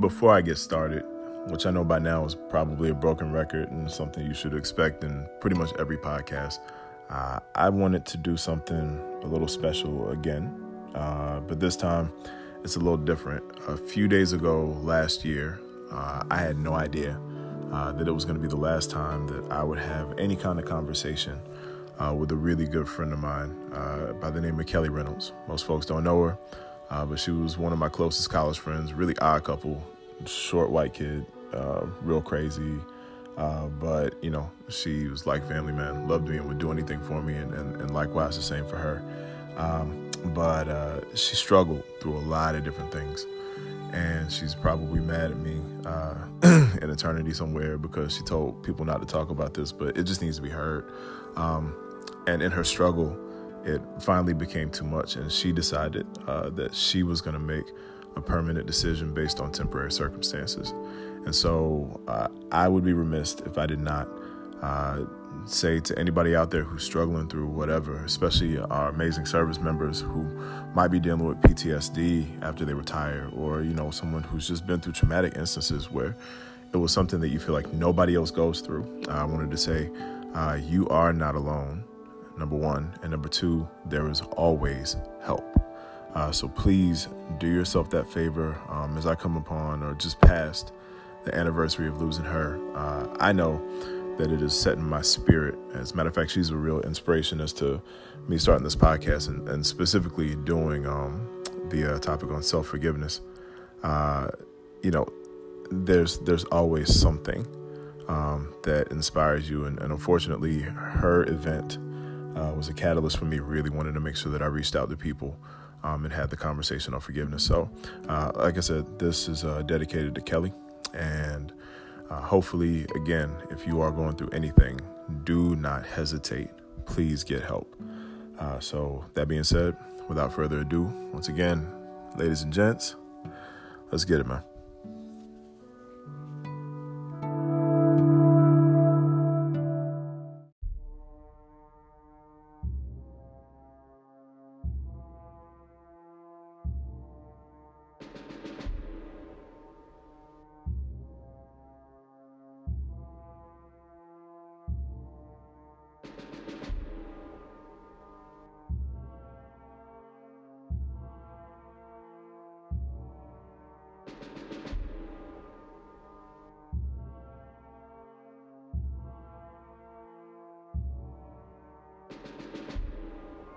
before I get started, which I know by now is probably a broken record and something you should expect in pretty much every podcast, uh, I wanted to do something a little special again. Uh, but this time, it's a little different. A few days ago last year, uh, I had no idea uh, that it was going to be the last time that I would have any kind of conversation uh, with a really good friend of mine uh, by the name of Kelly Reynolds. Most folks don't know her, uh, but she was one of my closest college friends, really odd couple, short white kid, uh, real crazy. Uh, but, you know, she was like family, man. Loved me and would do anything for me, and, and, and likewise the same for her. Um, but uh, she struggled through a lot of different things. And she's probably mad at me uh, in eternity somewhere because she told people not to talk about this, but it just needs to be heard. Um, and in her struggle, it finally became too much, and she decided uh, that she was going to make a permanent decision based on temporary circumstances. And so uh, I would be remiss if I did not uh, say to anybody out there who's struggling through whatever, especially our amazing service members who might be dealing with PTSD after they retire, or you know someone who's just been through traumatic instances where it was something that you feel like nobody else goes through. I wanted to say uh, you are not alone number one. And number two, there is always help. Uh, so please do yourself that favor um, as I come upon or just past the anniversary of losing her. Uh, I know that it is set in my spirit. As a matter of fact, she's a real inspiration as to me starting this podcast and, and specifically doing um, the uh, topic on self forgiveness. Uh, you know, there's there's always something um, that inspires you, and, and unfortunately, her event uh, was a catalyst for me really wanting to make sure that I reached out to people um, and had the conversation on forgiveness. So, uh, like I said, this is uh, dedicated to Kelly. And uh, hopefully, again, if you are going through anything, do not hesitate. Please get help. Uh, so, that being said, without further ado, once again, ladies and gents, let's get it, man.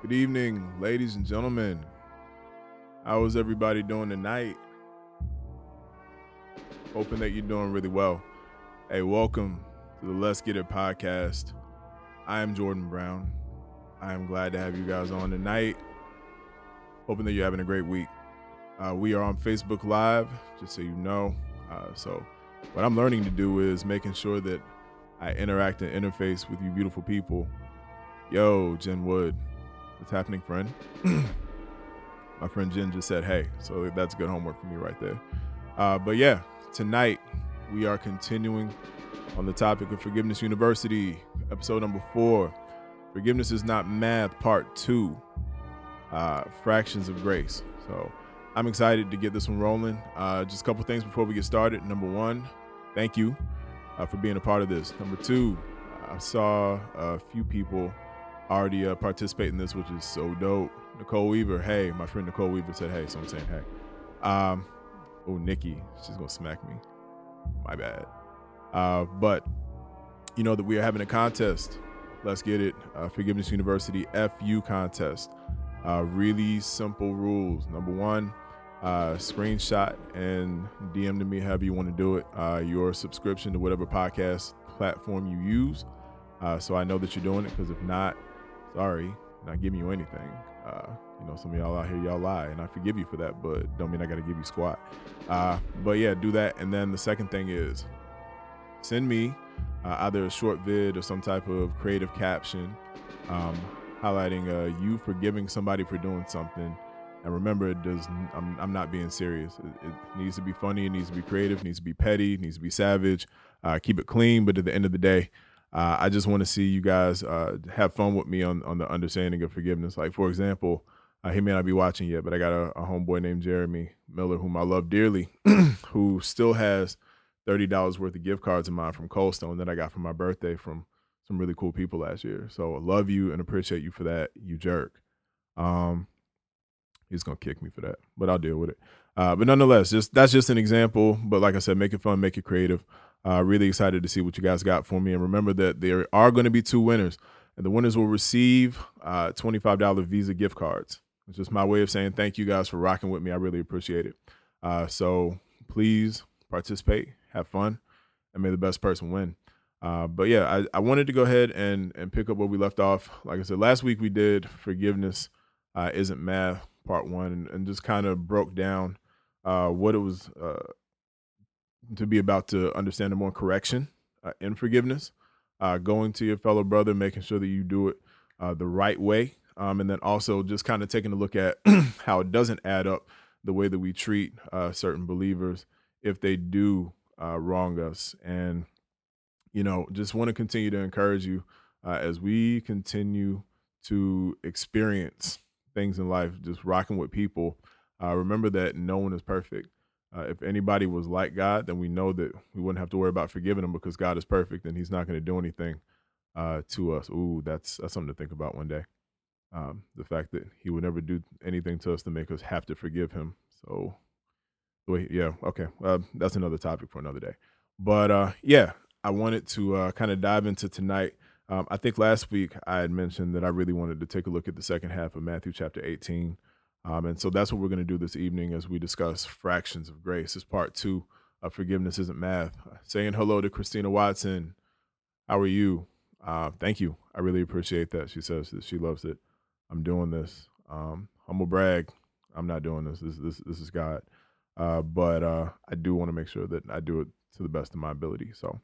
Good evening, ladies and gentlemen. How is everybody doing tonight? Hoping that you're doing really well. Hey, welcome to the Let's Get It podcast. I am Jordan Brown. I am glad to have you guys on tonight. Hoping that you're having a great week. Uh, we are on Facebook Live, just so you know. Uh, so, what I'm learning to do is making sure that I interact and interface with you beautiful people. Yo, Jen Wood, What's happening, friend? My friend Jen just said, hey. So that's good homework for me right there. Uh, but yeah, tonight we are continuing on the topic of Forgiveness University, episode number four. Forgiveness is not math, part two, uh, fractions of grace. So I'm excited to get this one rolling. Uh, just a couple things before we get started. Number one, thank you uh, for being a part of this. Number two, I saw a few people already uh, participate in this, which is so dope. Nicole Weaver, hey, my friend Nicole Weaver said, hey, so I'm saying, hey. Um, oh, Nikki, she's gonna smack me. My bad. Uh, but you know that we are having a contest. Let's get it. Uh, Forgiveness University FU contest. Uh, really simple rules. Number one, uh, screenshot and DM to me however you want to do it. Uh, your subscription to whatever podcast platform you use. Uh, so I know that you're doing it because if not, sorry, not giving you anything. Uh, you know, some of y'all out here, y'all lie, and I forgive you for that, but don't mean I got to give you squat. Uh, but yeah, do that. And then the second thing is send me uh, either a short vid or some type of creative caption um, highlighting uh, you forgiving somebody for doing something. And remember, it does. I'm, I'm not being serious. It, it, needs to be funny. It needs to be creative. It needs to be petty. It needs to be savage. Uh, keep it clean. But at the end of the day, uh, I just want to see you guys uh, have fun with me on on the understanding of forgiveness. Like for example, Uh, he may not be watching yet, but I got a, a homeboy named Jeremy Miller, whom I love dearly, who still has thirty dollars worth of gift cards in mine from Cold Stone that I got for my birthday from some really cool people last year. So I love you and appreciate you for that, you jerk. Um, he's gonna kick me for that, but I'll deal with it. Uh, but nonetheless, just that's just an example. But like I said, make it fun, make it creative. Uh, really excited to see what you guys got for me. And remember that there are going to be two winners, and the winners will receive uh, $25 Visa gift cards. It's just my way of saying thank you guys for rocking with me. I really appreciate it. Uh, so please participate, have fun, and may the best person win. Uh, but yeah, I, I, wanted to go ahead and and pick up where we left off. Like I said, last week we did forgiveness uh, isn't math part one, and, and just kind of broke down uh, what it was to be about to understand more correction uh, in forgiveness, uh, going to your fellow brother, making sure that you do it uh, the right way, um, and then also just kind of taking a look at how it doesn't add up the way that we treat uh, certain believers if they do uh, wrong us. And, you know, just want to continue to encourage you uh, as we continue to experience things in life, just rocking with people. remember that no one is perfect. Uh, if anybody was like God, then we know that we wouldn't have to worry about forgiving them because God is perfect and He's not going to do anything uh, to us. Ooh, that's that's something to think about one day. Um, the fact that He would never do anything to us to make us have to forgive Him. So, wait, yeah, okay, uh, that's another topic for another day. But uh, yeah, I wanted to uh, kind of dive into tonight. Um, I think last week I had mentioned that I really wanted to take a look at the second half of Matthew chapter 18. Um, and so that's what we're going to do this evening as we discuss fractions of grace. It's part two of Forgiveness Isn't Math. Saying hello to Christina Watson. How are you? Uh, thank you. I really appreciate that. She says that she loves it. I'm doing this. Um, humble brag. I'm not doing this. This this this is God. Uh, but uh, I do want to make sure that I do it to the best of my ability. So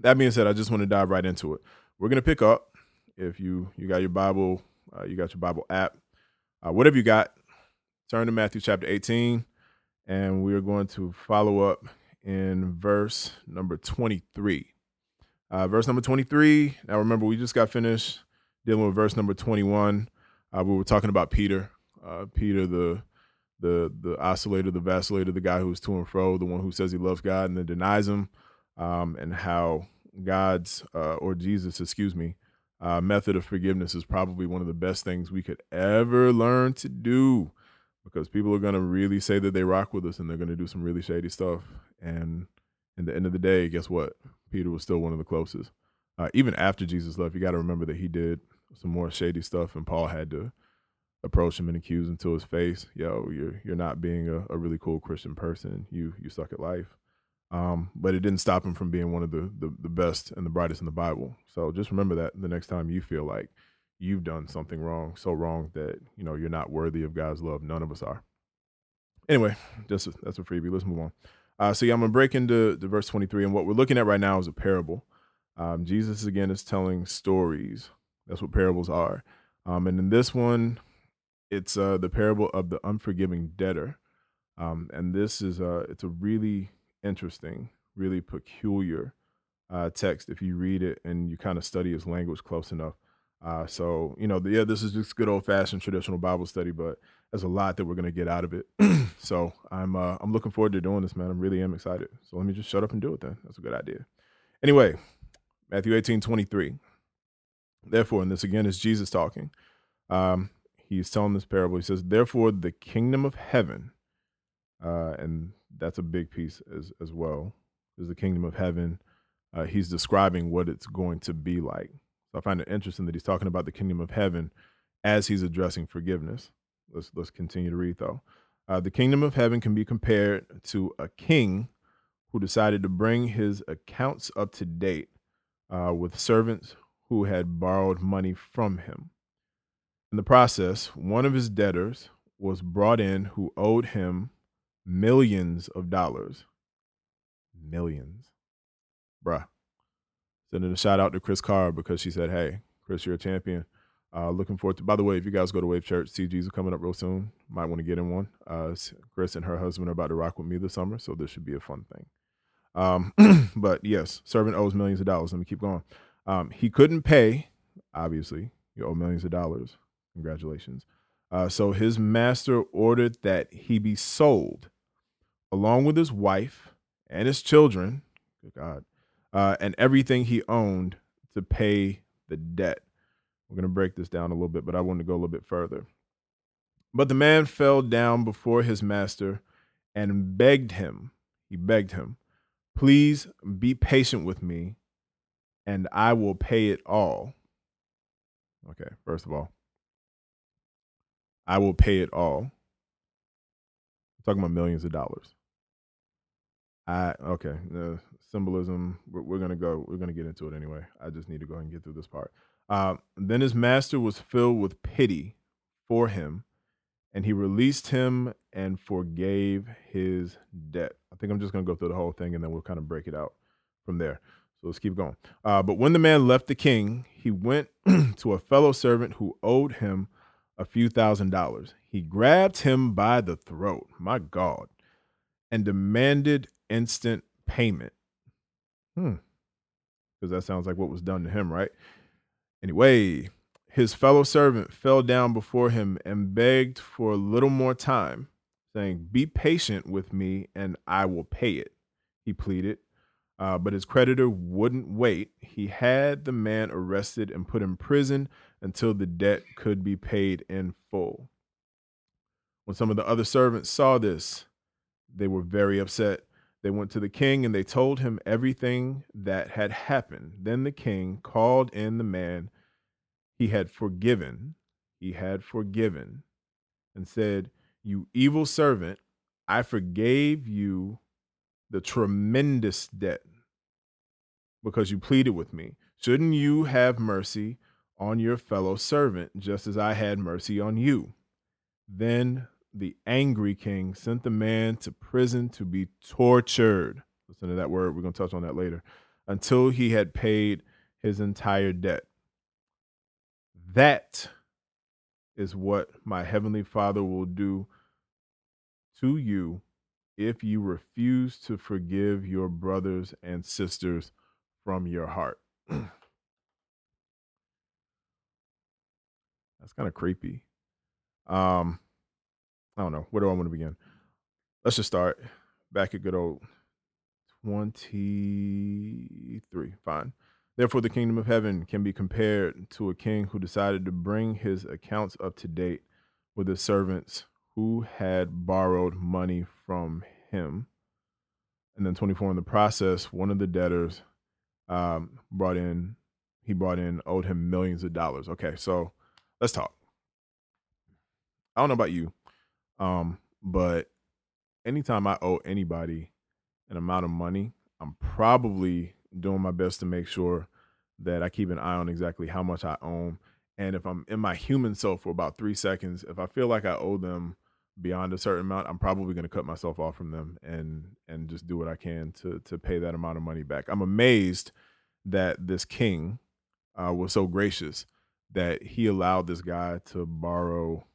that being said, I just want to dive right into it. We're gonna pick up. If you you got your Bible, uh, you got your Bible app uh, whatever you got, turn to Matthew chapter 18, and we are going to follow up in verse number 23. Uh, verse number 23. Now, remember, we just got finished dealing with verse number 21. Uh, we were talking about Peter, uh, Peter, the the the oscillator, the vacillator, the guy who's to and fro, the one who says he loves God and then denies him, um, and how God's uh, or Jesus, excuse me, uh, method of forgiveness is probably one of the best things we could ever learn to do because people are going to really say that they rock with us and they're going to do some really shady stuff. And in the end of the day, guess what? Peter was still one of the closest. Uh, even after Jesus left, you got to remember that he did some more shady stuff, and Paul had to approach him and accuse him to his face. Yo, you're you're not being a, a really cool Christian person. You you suck at life. Um, but it didn't stop him from being one of the, the, the best and the brightest in the Bible. So just remember that the next time you feel like you've done something wrong, so wrong that you know you're not worthy of God's love. None of us are. Anyway, just a, that's a freebie. Let's move on. Uh, so yeah, I'm gonna break into the verse 23, and what we're looking at right now is a parable. Um, Jesus again is telling stories. That's what parables are. Um, and in this one, it's uh, the parable of the unforgiving debtor. Um, and this is uh, it's a really interesting, really peculiar uh, text if you read it and you kind of study his language close enough. Uh, so you know, the, yeah, this is just good old fashioned traditional Bible study, but there's a lot that we're gonna get out of it. so I'm uh, I'm looking forward to doing this, man. I'm really am excited. So let me just shut up and do it then. That's a good idea. Anyway, Matthew 18, 23. Therefore, and this again is Jesus talking. Um, he's telling this parable. He says, Therefore, the kingdom of heaven, uh, and that's a big piece as as well. Is the kingdom of heaven. Uh, he's describing what it's going to be like. So I find it interesting that he's talking about the kingdom of heaven as he's addressing forgiveness. Let's let's continue to read though. Uh, the kingdom of heaven can be compared to a king who decided to bring his accounts up to date uh, with servants who had borrowed money from him. In the process, one of his debtors was brought in who owed him millions of dollars. Millions. Bruh. Sending a shout out to Chris Carr because she said, Hey, Chris, you're a champion. Uh, looking forward to, by the way, if you guys go to Wave Church, CGs are coming up real soon. Might want to get in one. Uh, Chris and her husband are about to rock with me this summer, so this should be a fun thing. Um, but yes, servant owes millions of dollars. Let me keep going. Um, he couldn't pay, obviously, you owe millions of dollars. Congratulations. Uh, so his master ordered that he be sold along with his wife and his children, good God, uh, and everything he owned to pay the debt. We're going to break this down a little bit, but I want to go a little bit further. But the man fell down before his master and begged him. He begged him, Please be patient with me, and I will pay it all. Okay, first of all, I will pay it all. Talking about millions of dollars. I okay, the symbolism. We're, we're, gonna go. We're gonna get into it anyway. I just need to go ahead and get through this part. Uh, then his master was filled with pity for him, and he released him and forgave his debt. I think I'm just gonna go through the whole thing, and then we'll kind of break it out from there. So let's keep going. Uh, but when the man left the king, he went to a fellow servant who owed him a few thousand dollars. He grabbed him by the throat, my God, and demanded instant payment. Hmm. Because that sounds like what was done to him, right? Anyway, his fellow servant fell down before him and begged for a little more time, saying, Be patient with me and I will pay it. He pleaded. Uh, but his creditor wouldn't wait. He had the man arrested and put in prison until the debt could be paid in full. When some of the other servants saw this, they were very upset. They went to the king and they told him everything that had happened. Then the king called in the man he had forgiven. He had forgiven and said, You evil servant, I forgave you the tremendous debt because you pleaded with me. Shouldn't you have mercy on your fellow servant, just as I had mercy on you? Then the angry king sent the man to prison to be tortured. Listen to that word. We're going to touch on that later. Until he had paid his entire debt. That is what my heavenly Father will do to you if you refuse to forgive your brothers and sisters from your heart. That's kind of creepy. Um, I don't know. Where do I want to begin? Let's just start back at good old 23. Fine. Therefore, the kingdom of heaven can be compared to a king who decided to bring his accounts up to date with his servants who had borrowed money from him. And then 24 in the process, one of the debtors um, brought in, he brought in, owed him millions of dollars. Okay, so let's talk. I don't know about you, um, but anytime I owe anybody an amount of money, I'm probably doing my best to make sure that I keep an eye on exactly how much I own. And if I'm in my human self for about three seconds, if I feel like I owe them beyond a certain amount, I'm probably going to cut myself off from them and and just do what I can to to pay that amount of money back. I'm amazed that this king uh, was so gracious that he allowed this guy to borrow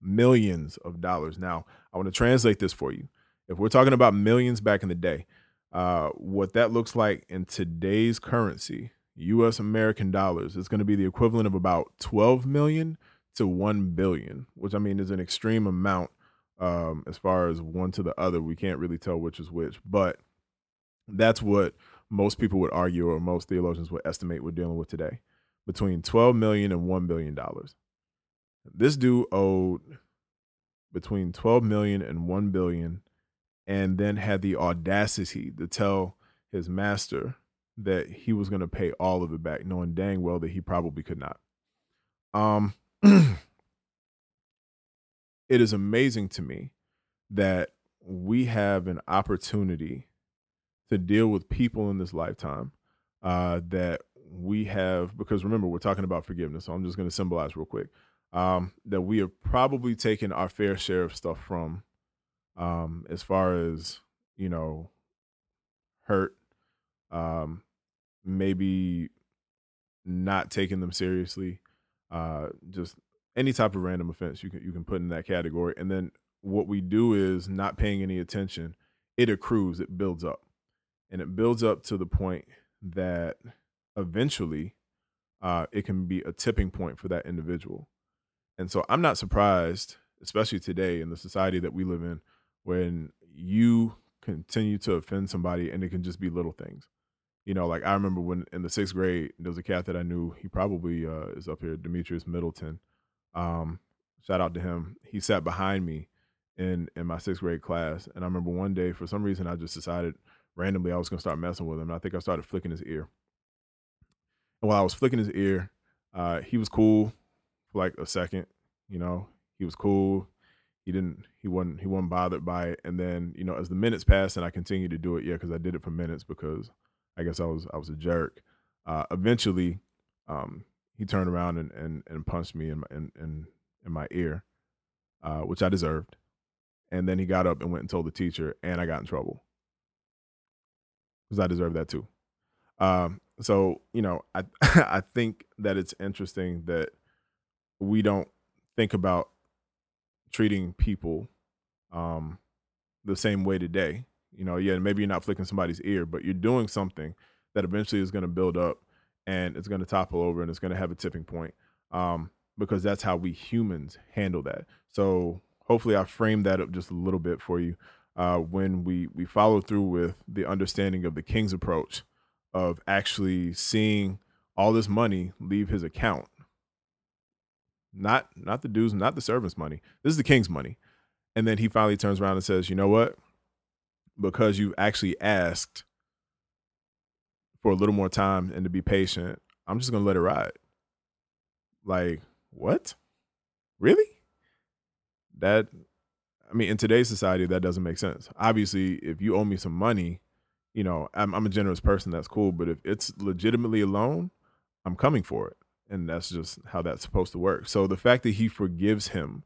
millions of dollars. Now, I want to translate this for you. If we're talking about millions back in the day, uh, what that looks like in today's currency, U.S. American dollars, is going to be the equivalent of about 12 million to 1 billion, which I mean is an extreme amount um, as far as one to the other. We can't really tell which is which, but that's what most people would argue, or most theologians would estimate we're dealing with today between 12 million and 1 billion dollars. This dude owed between 12 million and 1 billion and then had the audacity to tell his master that he was going to pay all of it back knowing dang well that he probably could not. Um it is amazing to me that we have an opportunity to deal with people in this lifetime uh, that we have because remember we're talking about forgiveness so i'm just going to symbolize real quick um, that we have probably taken our fair share of stuff from um, as far as you know hurt um, maybe not taking them seriously uh, just any type of random offense you can you can put in that category. And then what we do is not paying any attention. It accrues, it builds up, and it builds up to the point that eventually uh, it can be a tipping point for that individual. And so I'm not surprised, especially today in the society that we live in, when you continue to offend somebody and it can just be little things. You know, like I remember when in the sixth grade, there was a cat that I knew. He probably uh, is up here, Demetrius Middleton. Um, shout out to him. He sat behind me in in my sixth grade class, and I remember one day for some reason I just decided randomly I was gonna start messing with him. And I think I started flicking his ear. And while I was flicking his ear, uh, he was cool for like a second. You know, he was cool. He didn't. He wasn't. He wasn't bothered by it. And then, you know, as the minutes passed, and I continued to do it, yeah, because I did it for minutes because I guess I was I was a jerk. Uh, eventually, um, he turned around and, and, and punched me in my in, in, in my ear, uh, which I deserved. And then he got up and went and told the teacher, and I got in trouble because I deserve that too. Um, so you know, I I think that it's interesting that we don't think about treating people um, the same way today. You know, yeah, maybe you're not flicking somebody's ear, but you're doing something that eventually is going to build up and it's going to topple over and it's going to have a tipping point um, because that's how we humans handle that. So hopefully, I framed that up just a little bit for you uh, when we we follow through with the understanding of the king's approach of actually seeing all this money leave his account. Not not the dudes not the servants money. This is the king's money. And then he finally turns around and says you know what? Because you've actually asked for a little more time and to be patient i'm just gonna let it ride like what really that I mean, in today's society, that doesn't make sense. Obviously, if you owe me some money, you know, I'm, I'm a generous person. That's cool. But if it's legitimately a loan, I'm coming for it. And that's just how that's supposed to work. So the fact that he forgives him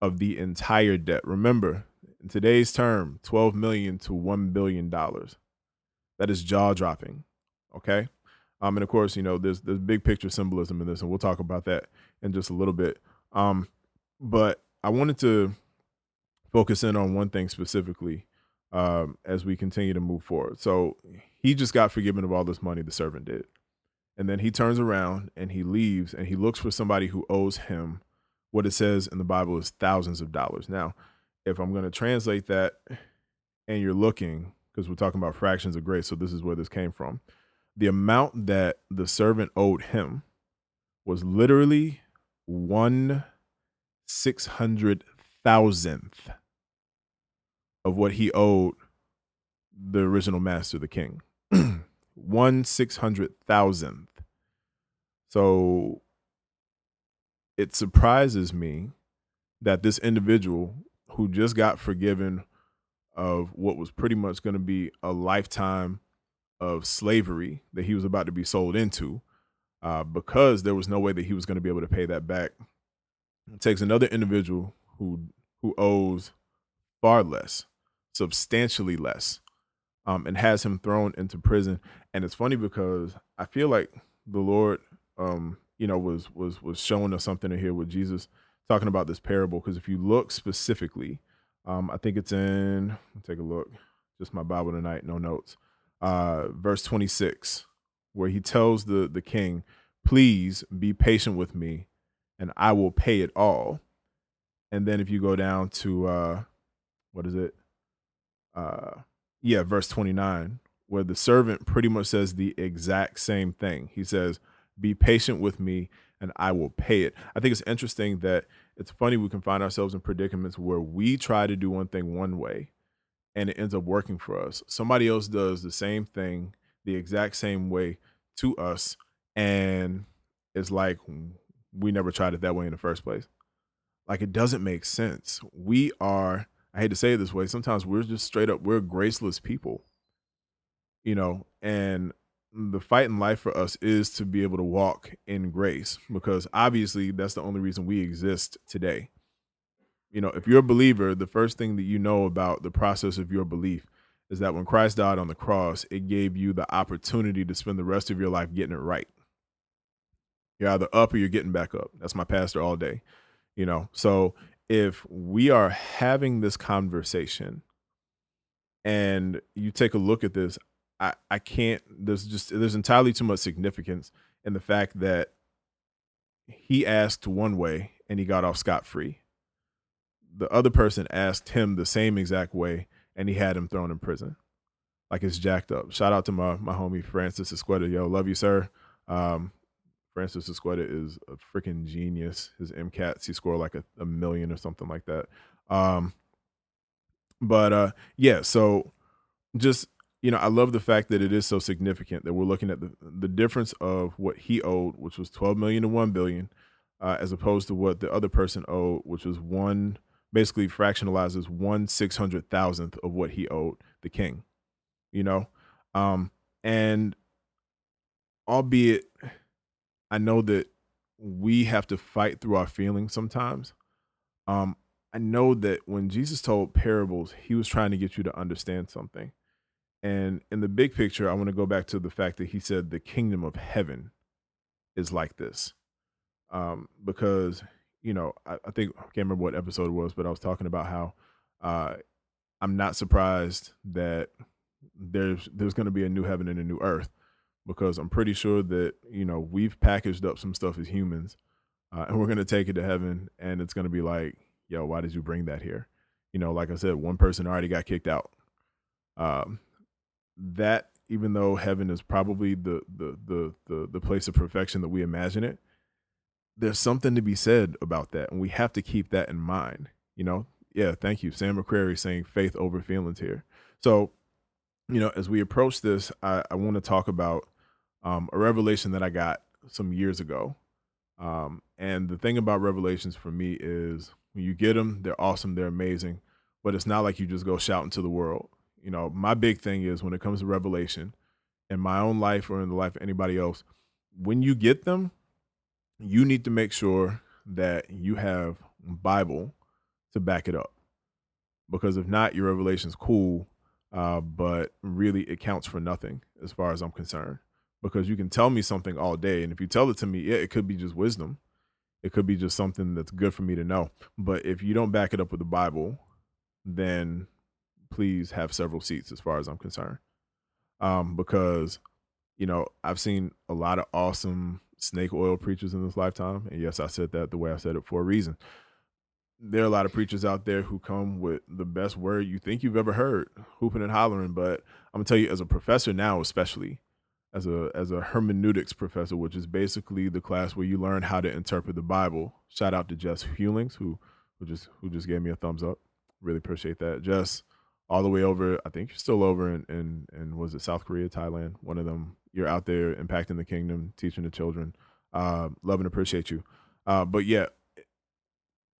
of the entire debt, remember, in today's term, 12 million to $1 billion. That is jaw dropping. Okay. Um, and of course, you know, there's there's big picture symbolism in this, and we'll talk about that in just a little bit. Um, but I wanted to focus in on one thing specifically um, as we continue to move forward. So he just got forgiven of all this money the servant did. And then he turns around and he leaves and he looks for somebody who owes him what it says in the Bible is thousands of dollars. Now, if I'm going to translate that and you're looking, because we're talking about fractions of grace, so this is where this came from. The amount that the servant owed him was literally one six hundred thousandth of what he owed the original master, the king. One six hundred thousandth. So it surprises me that this individual who just got forgiven of what was pretty much going to be a lifetime of slavery that he was about to be sold into, uh, because there was no way that he was going to be able to pay that back. It takes another individual who who owes far less substantially less um, and has him thrown into prison. And it's funny because I feel like the Lord, um, you know, was was was showing us something in here with Jesus talking about this parable. Because if you look specifically, um, I think it's in. Take a look. Just my Bible tonight, no notes. Uh, verse twenty six, where he tells the the king, "Please be patient with me, and I will pay it all." And then if you go down to uh, what is it? uh yeah, verse 29, where the servant pretty much says the exact same thing. He says, "Be patient with me and I will pay it." I think it's interesting that it's funny we can find ourselves in predicaments where we try to do one thing one way and it ends up working for us. Somebody else does the same thing the exact same way to us and it's like we never tried it that way in the first place. Like it doesn't make sense. We are I hate to say it this way, sometimes we're just straight up, we're graceless people, you know, and the fight in life for us is to be able to walk in grace because obviously that's the only reason we exist today. You know, if you're a believer, the first thing that you know about the process of your belief is that when Christ died on the cross, it gave you the opportunity to spend the rest of your life getting it right. You're either up or you're getting back up. That's my pastor all day. You know, so if we are having this conversation and you take a look at this, I, I can't there's just there's entirely too much significance in the fact that he asked one way and he got off scot free. The other person asked him the same exact way and he had him thrown in prison. Like it's jacked up. Shout out to my my homie Francis Esqueda. Yo, love you, sir. Um, Francis Esqueda is a freaking genius. His MCATs, he scored like a, a million or something like that. Um, but uh, yeah, so just you know, I love the fact that it is so significant that we're looking at the the difference of what he owed, which was twelve million to one billion, uh, as opposed to what the other person owed, which was one basically fractionalizes one six hundred thousandth of what he owed the king. You know, um, and albeit I know that we have to fight through our feelings sometimes. Um, I know that when Jesus told parables, he was trying to get you to understand something. And in the big picture, I want to go back to the fact that he said the kingdom of heaven is like this. Um, because, you know, I, I, think I can't remember what episode it was, but I was talking about how uh, I'm not surprised that there's there's going to be a new heaven and a new earth because I'm pretty sure that you know we've packaged up some stuff as humans, uh, and we're gonna take it to heaven, and it's gonna be like, yo, why did you bring that here? You know, like I said, one person already got kicked out. Um, that even though heaven is probably the the the the the place of perfection that we imagine it, there's something to be said about that, and we have to keep that in mind. You know, yeah, thank you, Sam McCrary, saying faith over feelings here. So, you know, as we approach this, I, I want to talk about um, a revelation that I got some years ago. Um, and the thing about revelations for me is when you get them, they're awesome, they're amazing, but it's not like you just go shouting to the world. You know, my big thing is when it comes to revelation in my own life or in the life of anybody else, when you get them, you need to make sure that you have Bible to back it up. Because if not, your revelation's cool, uh, but really it counts for nothing as far as I'm concerned. Because you can tell me something all day and if you tell it to me yeah it could be just wisdom. It could be just something that's good for me to know. But if you don't back it up with the bible then please have several seats as far as i'm concerned. Um, because you know i've seen a lot of awesome snake oil preachers in this lifetime and yes i said that the way i said it for a reason there are a lot of preachers out there who come with the best word you think you've ever heard hooping and hollering but i'm gonna tell you as a professor now especially as a as a hermeneutics professor, which is basically the class where you learn how to interpret the Bible. Shout out to Jess Hewlings, who who just who just gave me a thumbs up. Really appreciate that. Jess, all the way over. I think you're still over in in, in was it South Korea, Thailand? One of them. You're out there impacting the kingdom, teaching the children. Uh, love and appreciate you. Uh, but yeah,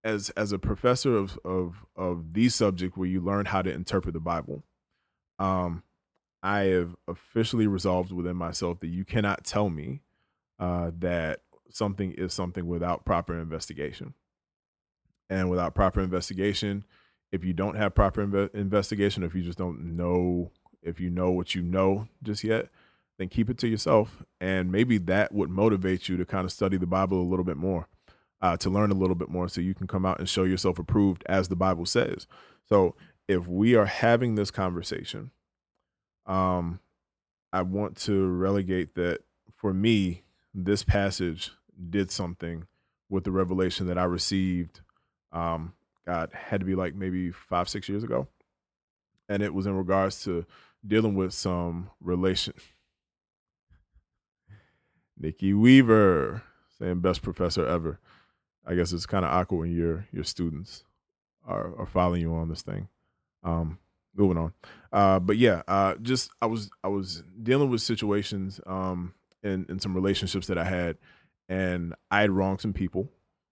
as as a professor of of of the subject where you learn how to interpret the Bible, um, I have officially resolved within myself that you cannot tell me uh, that something is something without proper investigation. And without proper investigation, if you don't have proper inve- investigation, if you just don't know, if you know what you know just yet, then keep it to yourself. And maybe that would motivate you to kind of study the Bible a little bit more, uh, to learn a little bit more so you can come out and show yourself approved as the Bible says. So if we are having this conversation, um, I want to relegate that for me, this passage did something with the revelation that I received. Um, God had to be like maybe five, six years ago. And it was in regards to dealing with some relation. Nikki Weaver saying best professor ever. I guess it's kind of awkward when your your students are, are following you on this thing. Um, moving on. Uh, but yeah, uh, just I was I was dealing with situations um, in in some relationships that I had, and I had wronged some people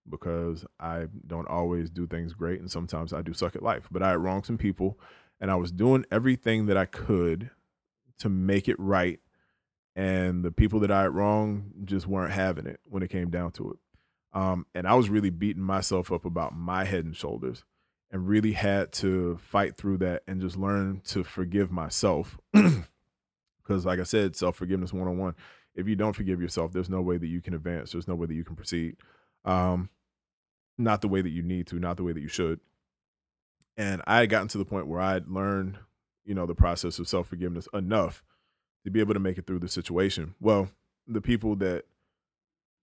because I don't always do things great, and sometimes I do suck at life. But I had wronged some people, and I was doing everything that I could to make it right, and the people that I had wronged just weren't having it when it came down to it. Um, and I was really beating myself up about my head and shoulders and really had to fight through that and just learn to forgive myself. Because, like I said, self forgiveness 101. If you don't forgive yourself, there's no way that you can advance. There's no way that you can proceed. Um, not the way that you need to, not the way that you should. And I had gotten to the point where I had learned, you know, the process of self forgiveness enough to be able to make it through the situation. Well, the people that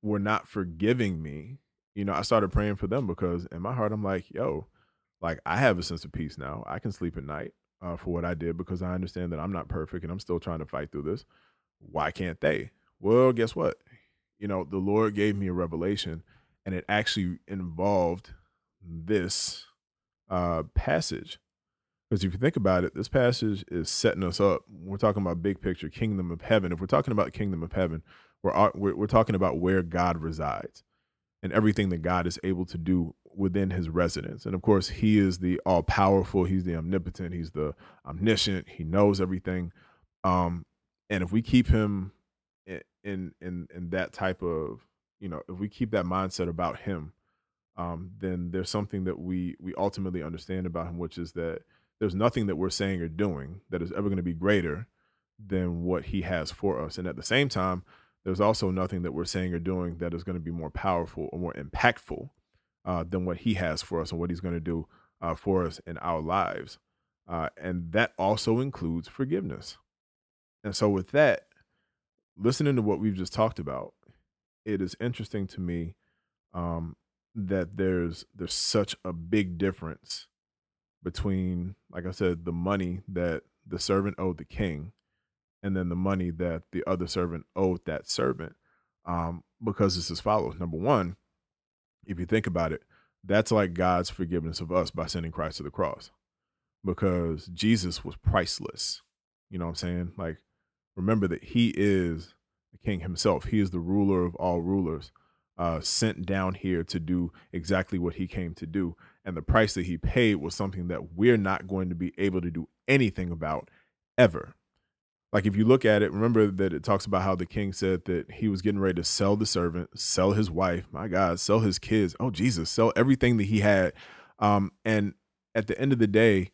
were not forgiving me you know, I started praying for them because in my heart, I'm like, yo, like I have a sense of peace now. I can sleep at night uh, for what I did because I understand that I'm not perfect and I'm still trying to fight through this. Why can't they? Well, guess what? You know, the Lord gave me a revelation and it actually involved this uh, passage. Because if you think about it, this passage is setting us up. We're talking about big picture, kingdom of heaven. If we're talking about kingdom of heaven, we're, we're, we're talking about where God resides and everything that God is able to do within his residence. And of course, he is the all powerful, he's the omnipotent, he's the omniscient, he knows everything. Um, and if we keep him in in in that type of, you know, if we keep that mindset about him, um, then there's something that we we ultimately understand about him, which is that there's nothing that we're saying or doing that is ever going to be greater than what he has for us. And at the same time, there's also nothing that we're saying or doing that is going to be more powerful or more impactful uh, than what he has for us and what he's going to do uh, for us in our lives. Uh, and that also includes forgiveness. And so, with that, listening to what we've just talked about, it is interesting to me um, that there's there's such a big difference between, like I said, the money that the servant owed the king, and then the money that the other servant owed that servant. Um, because it's as follows: number one, if you think about it, that's like God's forgiveness of us by sending Christ to the cross, because Jesus was priceless. You know what I'm saying? Like, remember that He is the King Himself. He is the ruler of all rulers uh, sent down here to do exactly what he came to do. And the price that he paid was something that we're not going to be able to do anything about ever. Like if you look at it, remember that it talks about how the king said that he was getting ready to sell the servant, sell his wife, my God, sell his kids. Oh Jesus, sell everything that he had. Um, and at the end of the day,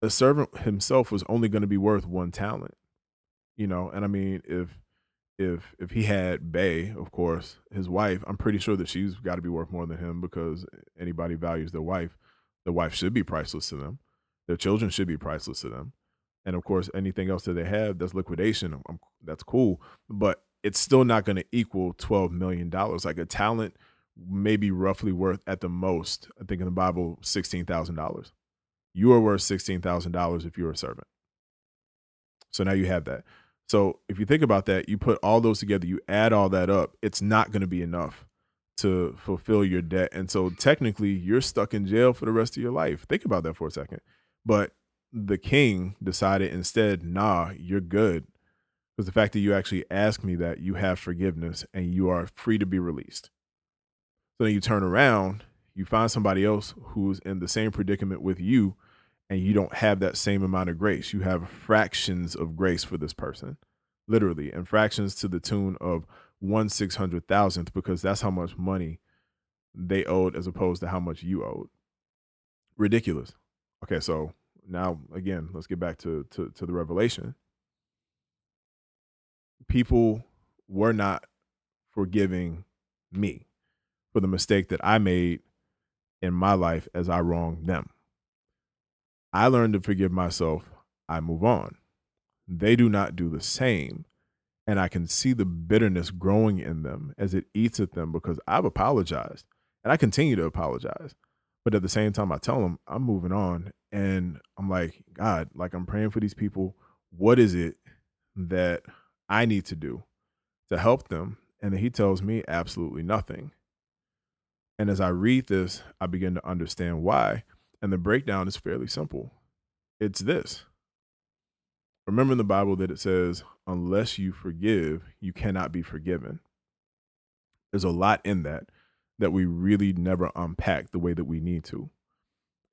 the servant himself was only going to be worth one talent. You know, and I mean, if if if he had Bay, of course, his wife, I'm pretty sure that she's got to be worth more than him because anybody values their wife, the wife should be priceless to them. Their children should be priceless to them. And of course, anything else that they have that's liquidation, I'm, that's cool, but it's still not going to equal 12 million dollars. Like a talent may be roughly worth at the most, I think in the Bible, $16,000. You are worth $16,000 if you're a servant. So now you have that. So if you think about that, you put all those together, you add all that up, it's not going to be enough to fulfill your debt. And so technically, you're stuck in jail for the rest of your life. Think about that for a second. But the king decided instead, nah, you're good. Because the fact that you actually ask me that, you have forgiveness and you are free to be released. So then you turn around, you find somebody else who's in the same predicament with you and you don't have that same amount of grace. You have fractions of grace for this person, literally, and fractions to the tune of one six hundred thousandth because that's how much money they owed as opposed to how much you owed. Ridiculous. Okay, so now again, let's get back to to, to the revelation. People were not forgiving me for the mistake that I made in my life as I wronged them. I learn to forgive myself, I move on. They do not do the same. And I can see the bitterness growing in them as it eats at them because I've apologized and I continue to apologize. But at the same time, I tell them I'm moving on. And I'm like, God, like I'm praying for these people. What is it that I need to do to help them? And then he tells me absolutely nothing. And as I read this, I begin to understand why. And the breakdown is fairly simple it's this. Remember in the Bible that it says, unless you forgive, you cannot be forgiven. There's a lot in that that we really never unpack the way that we need to.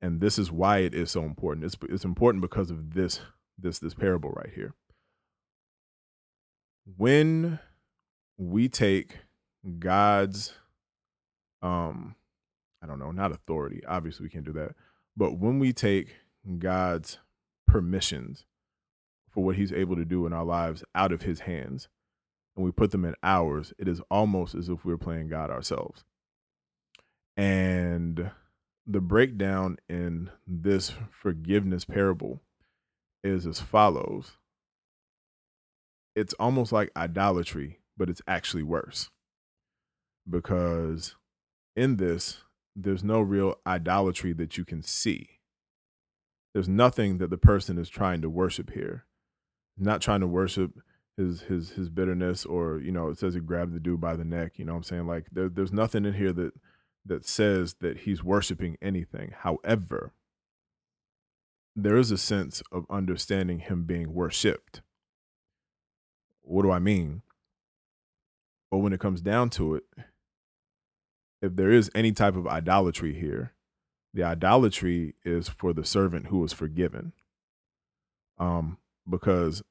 And this is why it is so important. It's, it's important because of this this this parable right here. When we take God's um I don't know, not authority. Obviously we can't do that. But when we take God's permissions for what he's able to do in our lives out of his hands and we put them in ours, it is almost as if we're playing God ourselves. And the breakdown in this forgiveness parable is as follows it's almost like idolatry, but it's actually worse because in this, there's no real idolatry that you can see. There's nothing that the person is trying to worship here. Not trying to worship his his his bitterness or you know it says he grabbed the dude by the neck you know what i'm saying like there, there's nothing in here that that says that he's worshiping anything however there is a sense of understanding him being worshiped what do i mean but when it comes down to it if there is any type of idolatry here the idolatry is for the servant who was forgiven um because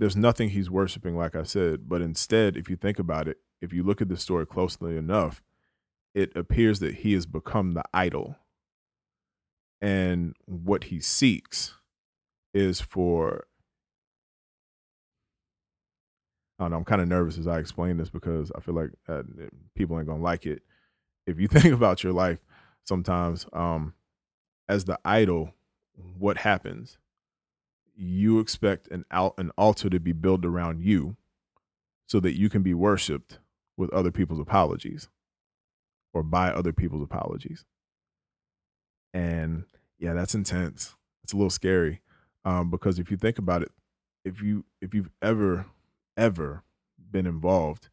there's nothing he's worshiping, like I said. But instead, if you think about it, if you look at the story closely enough, it appears that he has become the idol. And what he seeks is for. I don't know, I'm kind of nervous as I explain this because I feel like uh, people ain't gonna like it. If you think about your life, sometimes um, as the idol, what happens? you expect an al- an altar to be built around you so that you can be worshiped with other people's apologies or by other people's apologies. And yeah, that's intense. It's a little scary um, because if you think about it, if you if you've ever ever been involved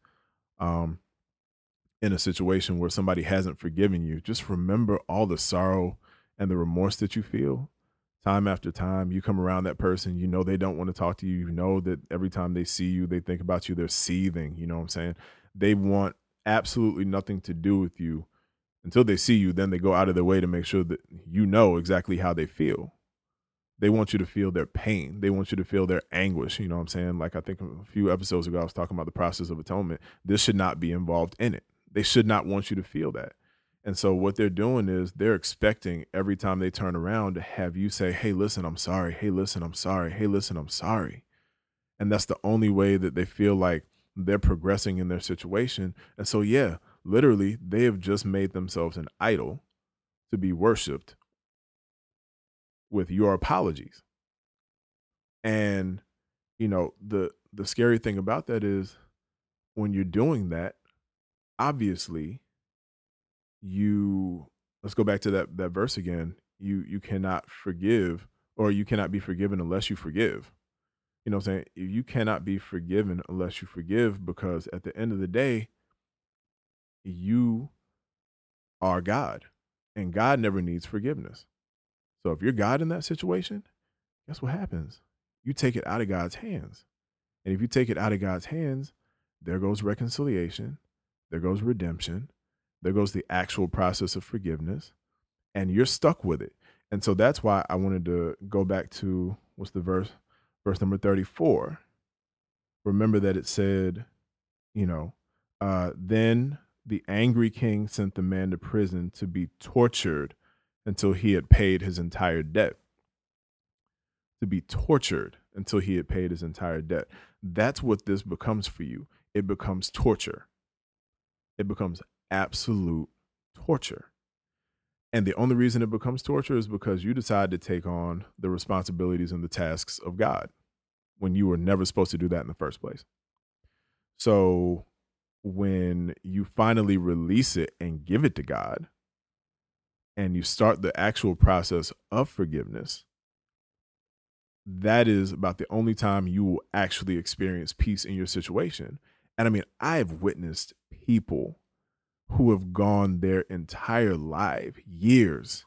um, in a situation where somebody hasn't forgiven you, just remember all the sorrow and the remorse that you feel time after time. You come around that person you know they don't want to talk to you you know that every time they see you they think about you they're seething you know what i'm saying? They want absolutely nothing to do with you. Until they see you then they go out of their way to make sure that you know exactly how they feel they want you to feel their pain they want you to feel their anguish you know what i'm saying like i think a few episodes ago i was talking about the process of atonement this should not be involved in it they should not want you to feel that and so what they're doing is they're expecting every time they turn around to have you say, "Hey, listen, I'm sorry. Hey, listen, I'm sorry. Hey, listen, I'm sorry." And that's the only way that they feel like they're progressing in their situation. And so yeah, literally they have just made themselves an idol to be worshiped with your apologies. And you know, the the scary thing about that is when you're doing that, obviously you let's go back to that that verse again. You you cannot forgive or you cannot be forgiven unless you forgive. You know what I'm saying? You cannot be forgiven unless you forgive because at the end of the day, you are God and God never needs forgiveness. So if you're God in that situation, guess what happens? You take it out of God's hands. And if you take it out of God's hands, there goes reconciliation, there goes redemption, there goes the actual process of forgiveness, and you're stuck with it. And so that's why I wanted to go back to what's the verse? Verse number 34. Remember that it said, you know, uh, then the angry king sent the man to prison to be tortured until he had paid his entire debt. To be tortured until he had paid his entire debt. That's what this becomes for you. It becomes torture. It becomes absolute torture. And the only reason it becomes torture is because you decide to take on the responsibilities and the tasks of God when you were never supposed to do that in the first place. So when you finally release it and give it to God, and you start the actual process of forgiveness, that is about the only time you will actually experience peace in your situation. And I mean, I've witnessed people who have gone their entire life, years,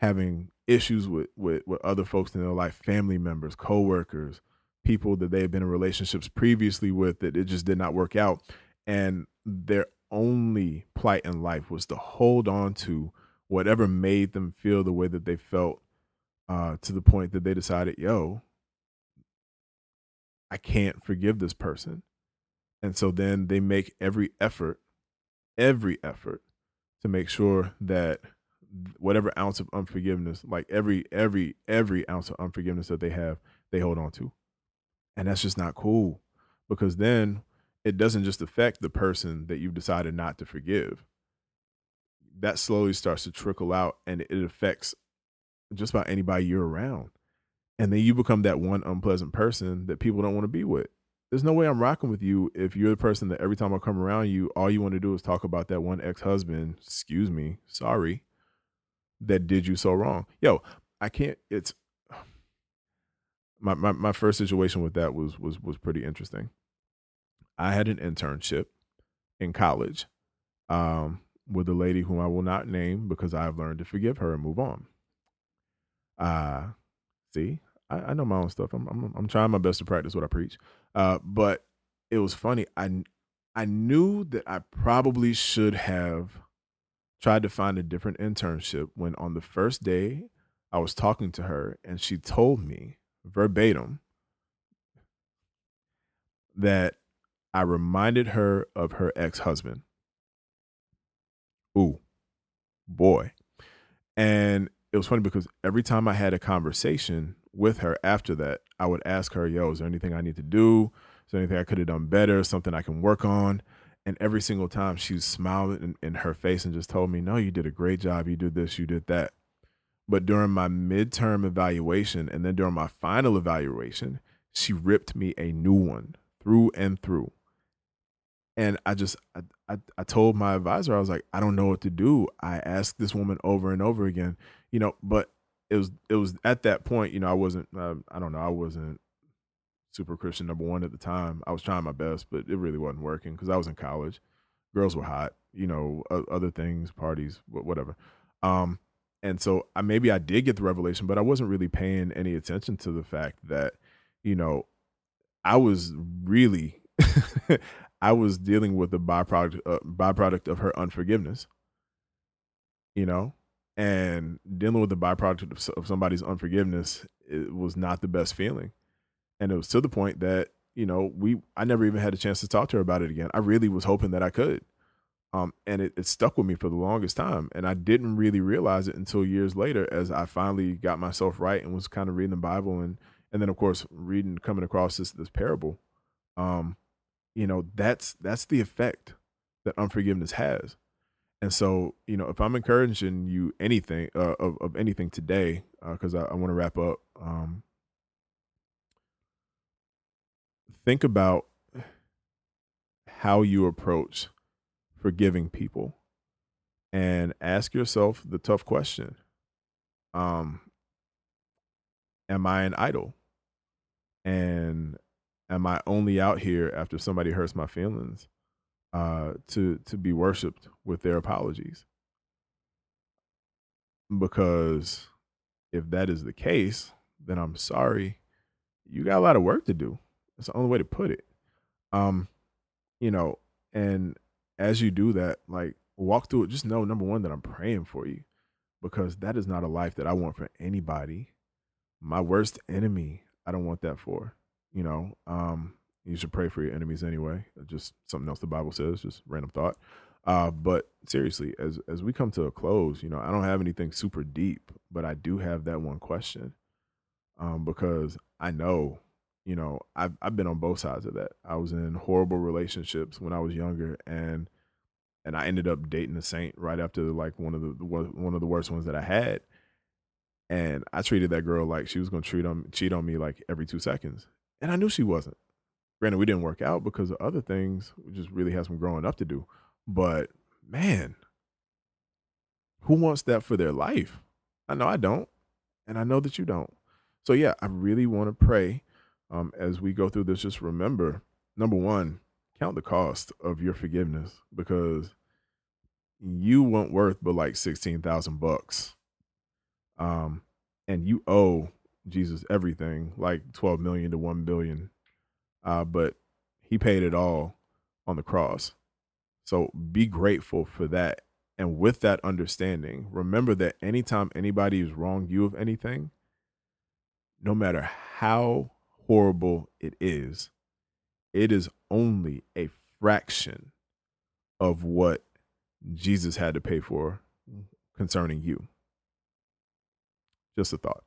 having issues with, with, with other folks in their life, family members, coworkers, people that they have been in relationships previously with that it just did not work out. And their only plight in life was to hold on to whatever made them feel the way that they felt uh, to the point that they decided, yo, I can't forgive this person. And so then they make every effort every effort to make sure that whatever ounce of unforgiveness, like every every every ounce of unforgiveness that they have, they hold on to. And that's just not cool because then it doesn't just affect the person that you've decided not to forgive. That slowly starts to trickle out and it affects just about anybody you're around. And then you become that one unpleasant person that people don't want to be with. there's no way I'm rocking with you if you're the person that every time I come around you, all you want to do is talk about that one ex husband. Excuse me, sorry, that did you so wrong. Yo, I can't. It's my my my first situation with that was was was pretty interesting. I had an internship in college um, with a lady whom I will not name because I've learned to forgive her and move on. Uh see, I, I know my own stuff. I'm, I'm I'm trying my best to practice what I preach. Uh, but it was funny. I I knew that I probably should have tried to find a different internship when on the first day I was talking to her and she told me verbatim that I reminded her of her ex-husband. Ooh, boy. And it was funny because every time I had a conversation with her after that, I would ask her, yo, is there anything I need to do? Is there anything I could have done better? Something I can work on? And every single time she smiled in, in her face and just told me, no, you did a great job. You did this, you did that. But during my midterm evaluation and then during my final evaluation, she ripped me a new one through and through. And I just, I, I, I told my advisor, I was like, I don't know what to do. I asked this woman over and over again, you know, but it was it was at that point, you know, I wasn't uh, I don't know, I wasn't super Christian number one at the time. I was trying my best, but it really wasn't working because I was in college. Girls were hot, you know, other things, parties, whatever. Um, and so I maybe I did get the revelation, but I wasn't really paying any attention to the fact that, you know, I was really I was dealing with the byproduct uh, byproduct of her unforgiveness. You know, and dealing with the byproduct of, of somebody's unforgiveness it was not the best feeling. And it was to the point that you know we i never even had a chance to talk to her about it again. I really was hoping that i could. Um, and it, it stuck with me for the longest time. And i didn't really realize it until years later as i finally got myself right and was kind of reading the bible and and then of course reading coming across this this parable. Um you know that's that's the effect that unforgiveness has and so, you know, if I'm encouraging you anything uh, of, of anything today, because uh, I, I want to wrap up, um, think about how you approach forgiving people and ask yourself the tough question um, Am I an idol? And am I only out here after somebody hurts my feelings? uh, to to be worshipped with their apologies. Because if that is the case, then I'm sorry, you got a lot of work to do. That's the only way to put it. Um, you know, and as you do that, like walk through it, just know number one that I'm praying for you because that is not a life that I want for anybody. My worst enemy, I don't want that for. You know, um, you should pray for your enemies anyway. Just something else the Bible says, just random thought. Uh, but seriously, as as we come to a close, you know, I don't have anything super deep, but I do have that one question. Um, because I know, you know, I've I've been on both sides of that. I was in horrible relationships when I was younger, and and I ended up dating a saint right after like one of the one of the worst ones that I had. And I treated that girl like she was gonna treat on cheat on me like every two seconds, and I knew she wasn't. Granted, we didn't work out because of other things. We just really had some growing up to do. But man, who wants that for their life? I know I don't, and I know that you don't. So yeah, I really want to pray um, as we go through this. Just remember, number one, count the cost of your forgiveness because you weren't worth but like sixteen thousand bucks, um, and you owe Jesus everything, like twelve million to one billion uh, but he paid it all on the cross. So be grateful for that. And with that understanding, remember that anytime anybody has wronged you of anything, no matter how horrible it is, it is only a fraction of what Jesus had to pay for concerning you. Just a thought.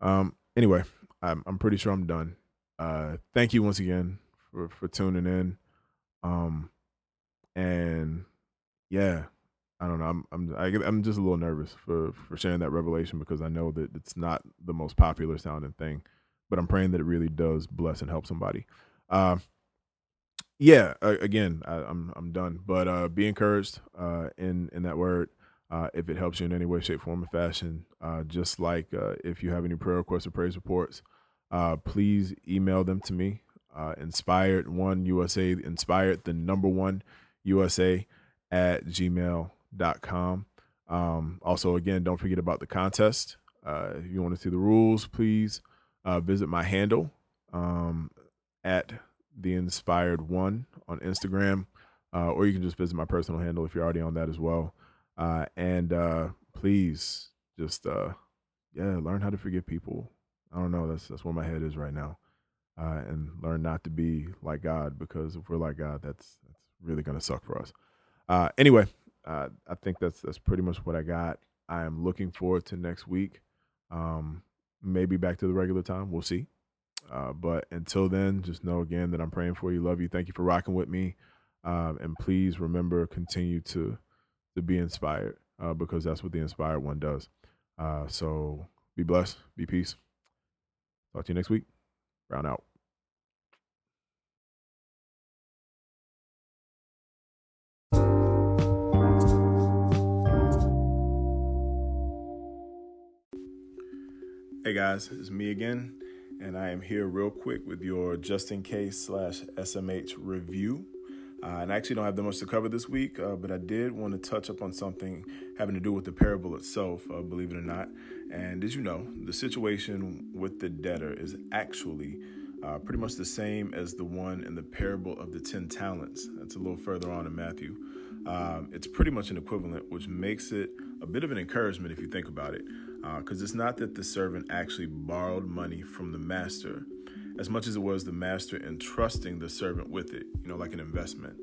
Um, anyway, I'm, I'm pretty sure I'm done uh, thank you once again for for tuning in. Um, and yeah, I don't know. I'm I'm I, am i am just a little nervous for for sharing that revelation because I know that it's not the most popular sounding thing, but I'm praying that it really does bless and help somebody. Uh, yeah, again, I, am I'm, I'm done. But uh, be encouraged uh, in in that word. Uh, if it helps you in any way, shape, form, or fashion, uh, just like uh, if you have any prayer requests or praise reports, please email them to me. inspired one USA, inspired the number one USA at gmail.com. Um, also, again, don't forget about the contest. if you want to see the rules, please visit my handle um, at the Inspired One on Instagram, uh, or you can just visit my personal handle if you're already on that as well. Uh, and uh, please just uh, yeah, learn how to forgive people. I don't know. That's that's where my head is right now, uh, and learn not to be like God because if we're like God, that's that's really gonna suck for us. Uh, anyway, I think that's that's pretty much what I got. I am looking forward to next week. Um, maybe back to the regular time. We'll see. Uh, but until then, just know again that I'm praying for you. Love you. Thank you for rocking with me. Um, and please remember, continue to to be inspired uh, because that's what the inspired one does. Uh, so be blessed. Be peace. Talk to you next week. Round out. Hey guys, it's me again and I am here real quick with your just in case slash SMH review. Uh, and I actually don't have that much to cover this week, uh, but I did want to touch up on something having to do with the parable itself, uh, believe it or not. And as you know, the situation with the debtor is actually uh, pretty much the same as the one in the parable of the 10 talents. That's a little further on in Matthew. Um, it's pretty much an equivalent, which makes it a bit of an encouragement if you think about it because uh, it's not that the servant actually borrowed money from the master as much as it was the master entrusting the servant with it, you know, like an investment.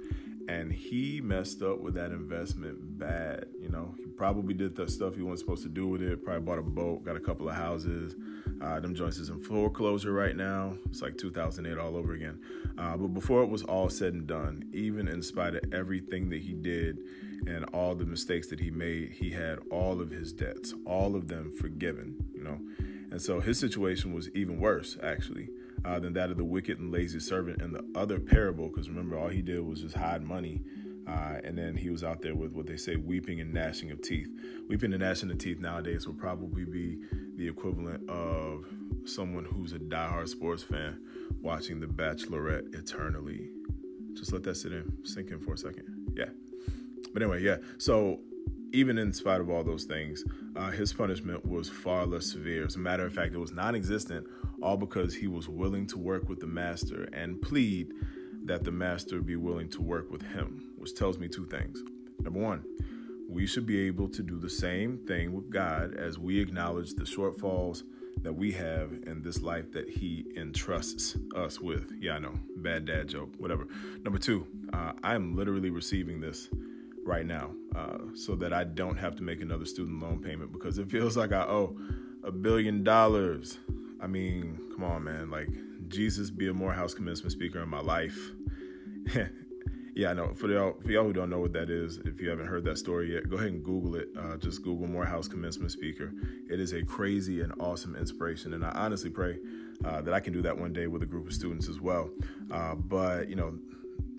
And he messed up with that investment bad. You know, he probably did the stuff he wasn't supposed to do with it. Probably bought a boat, got a couple of houses. Uh, them joints is in foreclosure right now. It's like 2008 all over again. Uh, but before it was all said and done, even in spite of everything that he did, and all the mistakes that he made, he had all of his debts, all of them forgiven, you know. And so his situation was even worse, actually, uh, than that of the wicked and lazy servant in the other parable. Because remember, all he did was just hide money. Uh, and then he was out there with what they say weeping and gnashing of teeth. Weeping and gnashing of teeth nowadays will probably be the equivalent of someone who's a diehard sports fan watching The Bachelorette eternally. Just let that sit in, sink in for a second. Yeah. But anyway, yeah. So even in spite of all those things, uh, his punishment was far less severe. As a matter of fact, it was non existent, all because he was willing to work with the master and plead that the master be willing to work with him, which tells me two things. Number one, we should be able to do the same thing with God as we acknowledge the shortfalls that we have in this life that He entrusts us with. Yeah, I know, bad dad joke, whatever. Number two, uh, I am literally receiving this right now uh, so that I don't have to make another student loan payment because it feels like I owe a billion dollars. I mean, come on, man. Like, Jesus be a Morehouse commencement speaker in my life. yeah, I know. For y'all, for y'all who don't know what that is, if you haven't heard that story yet, go ahead and Google it. Uh, just Google Morehouse commencement speaker. It is a crazy and awesome inspiration. And I honestly pray uh, that I can do that one day with a group of students as well. Uh, but, you know,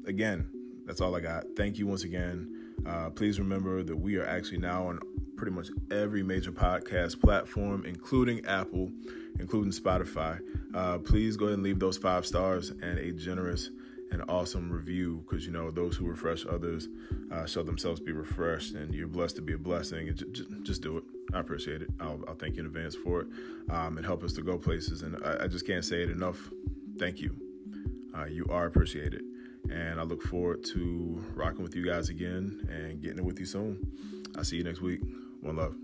again, that's all I got. Thank you once again. Uh, please remember that we are actually now on pretty much every major podcast platform, including Apple, including Spotify. Uh, please go ahead and leave those five stars and a generous and awesome review because you know those who refresh others uh, shall themselves be refreshed, and you're blessed to be a blessing. And just, just do it. I appreciate it. I'll, I'll, thank you in advance for it um, and help us to go places. And I, I just can't say it enough. Thank you. Uh, you are appreciated. And I look forward to rocking with you guys again and getting it with you soon. I'll see you next week. One love.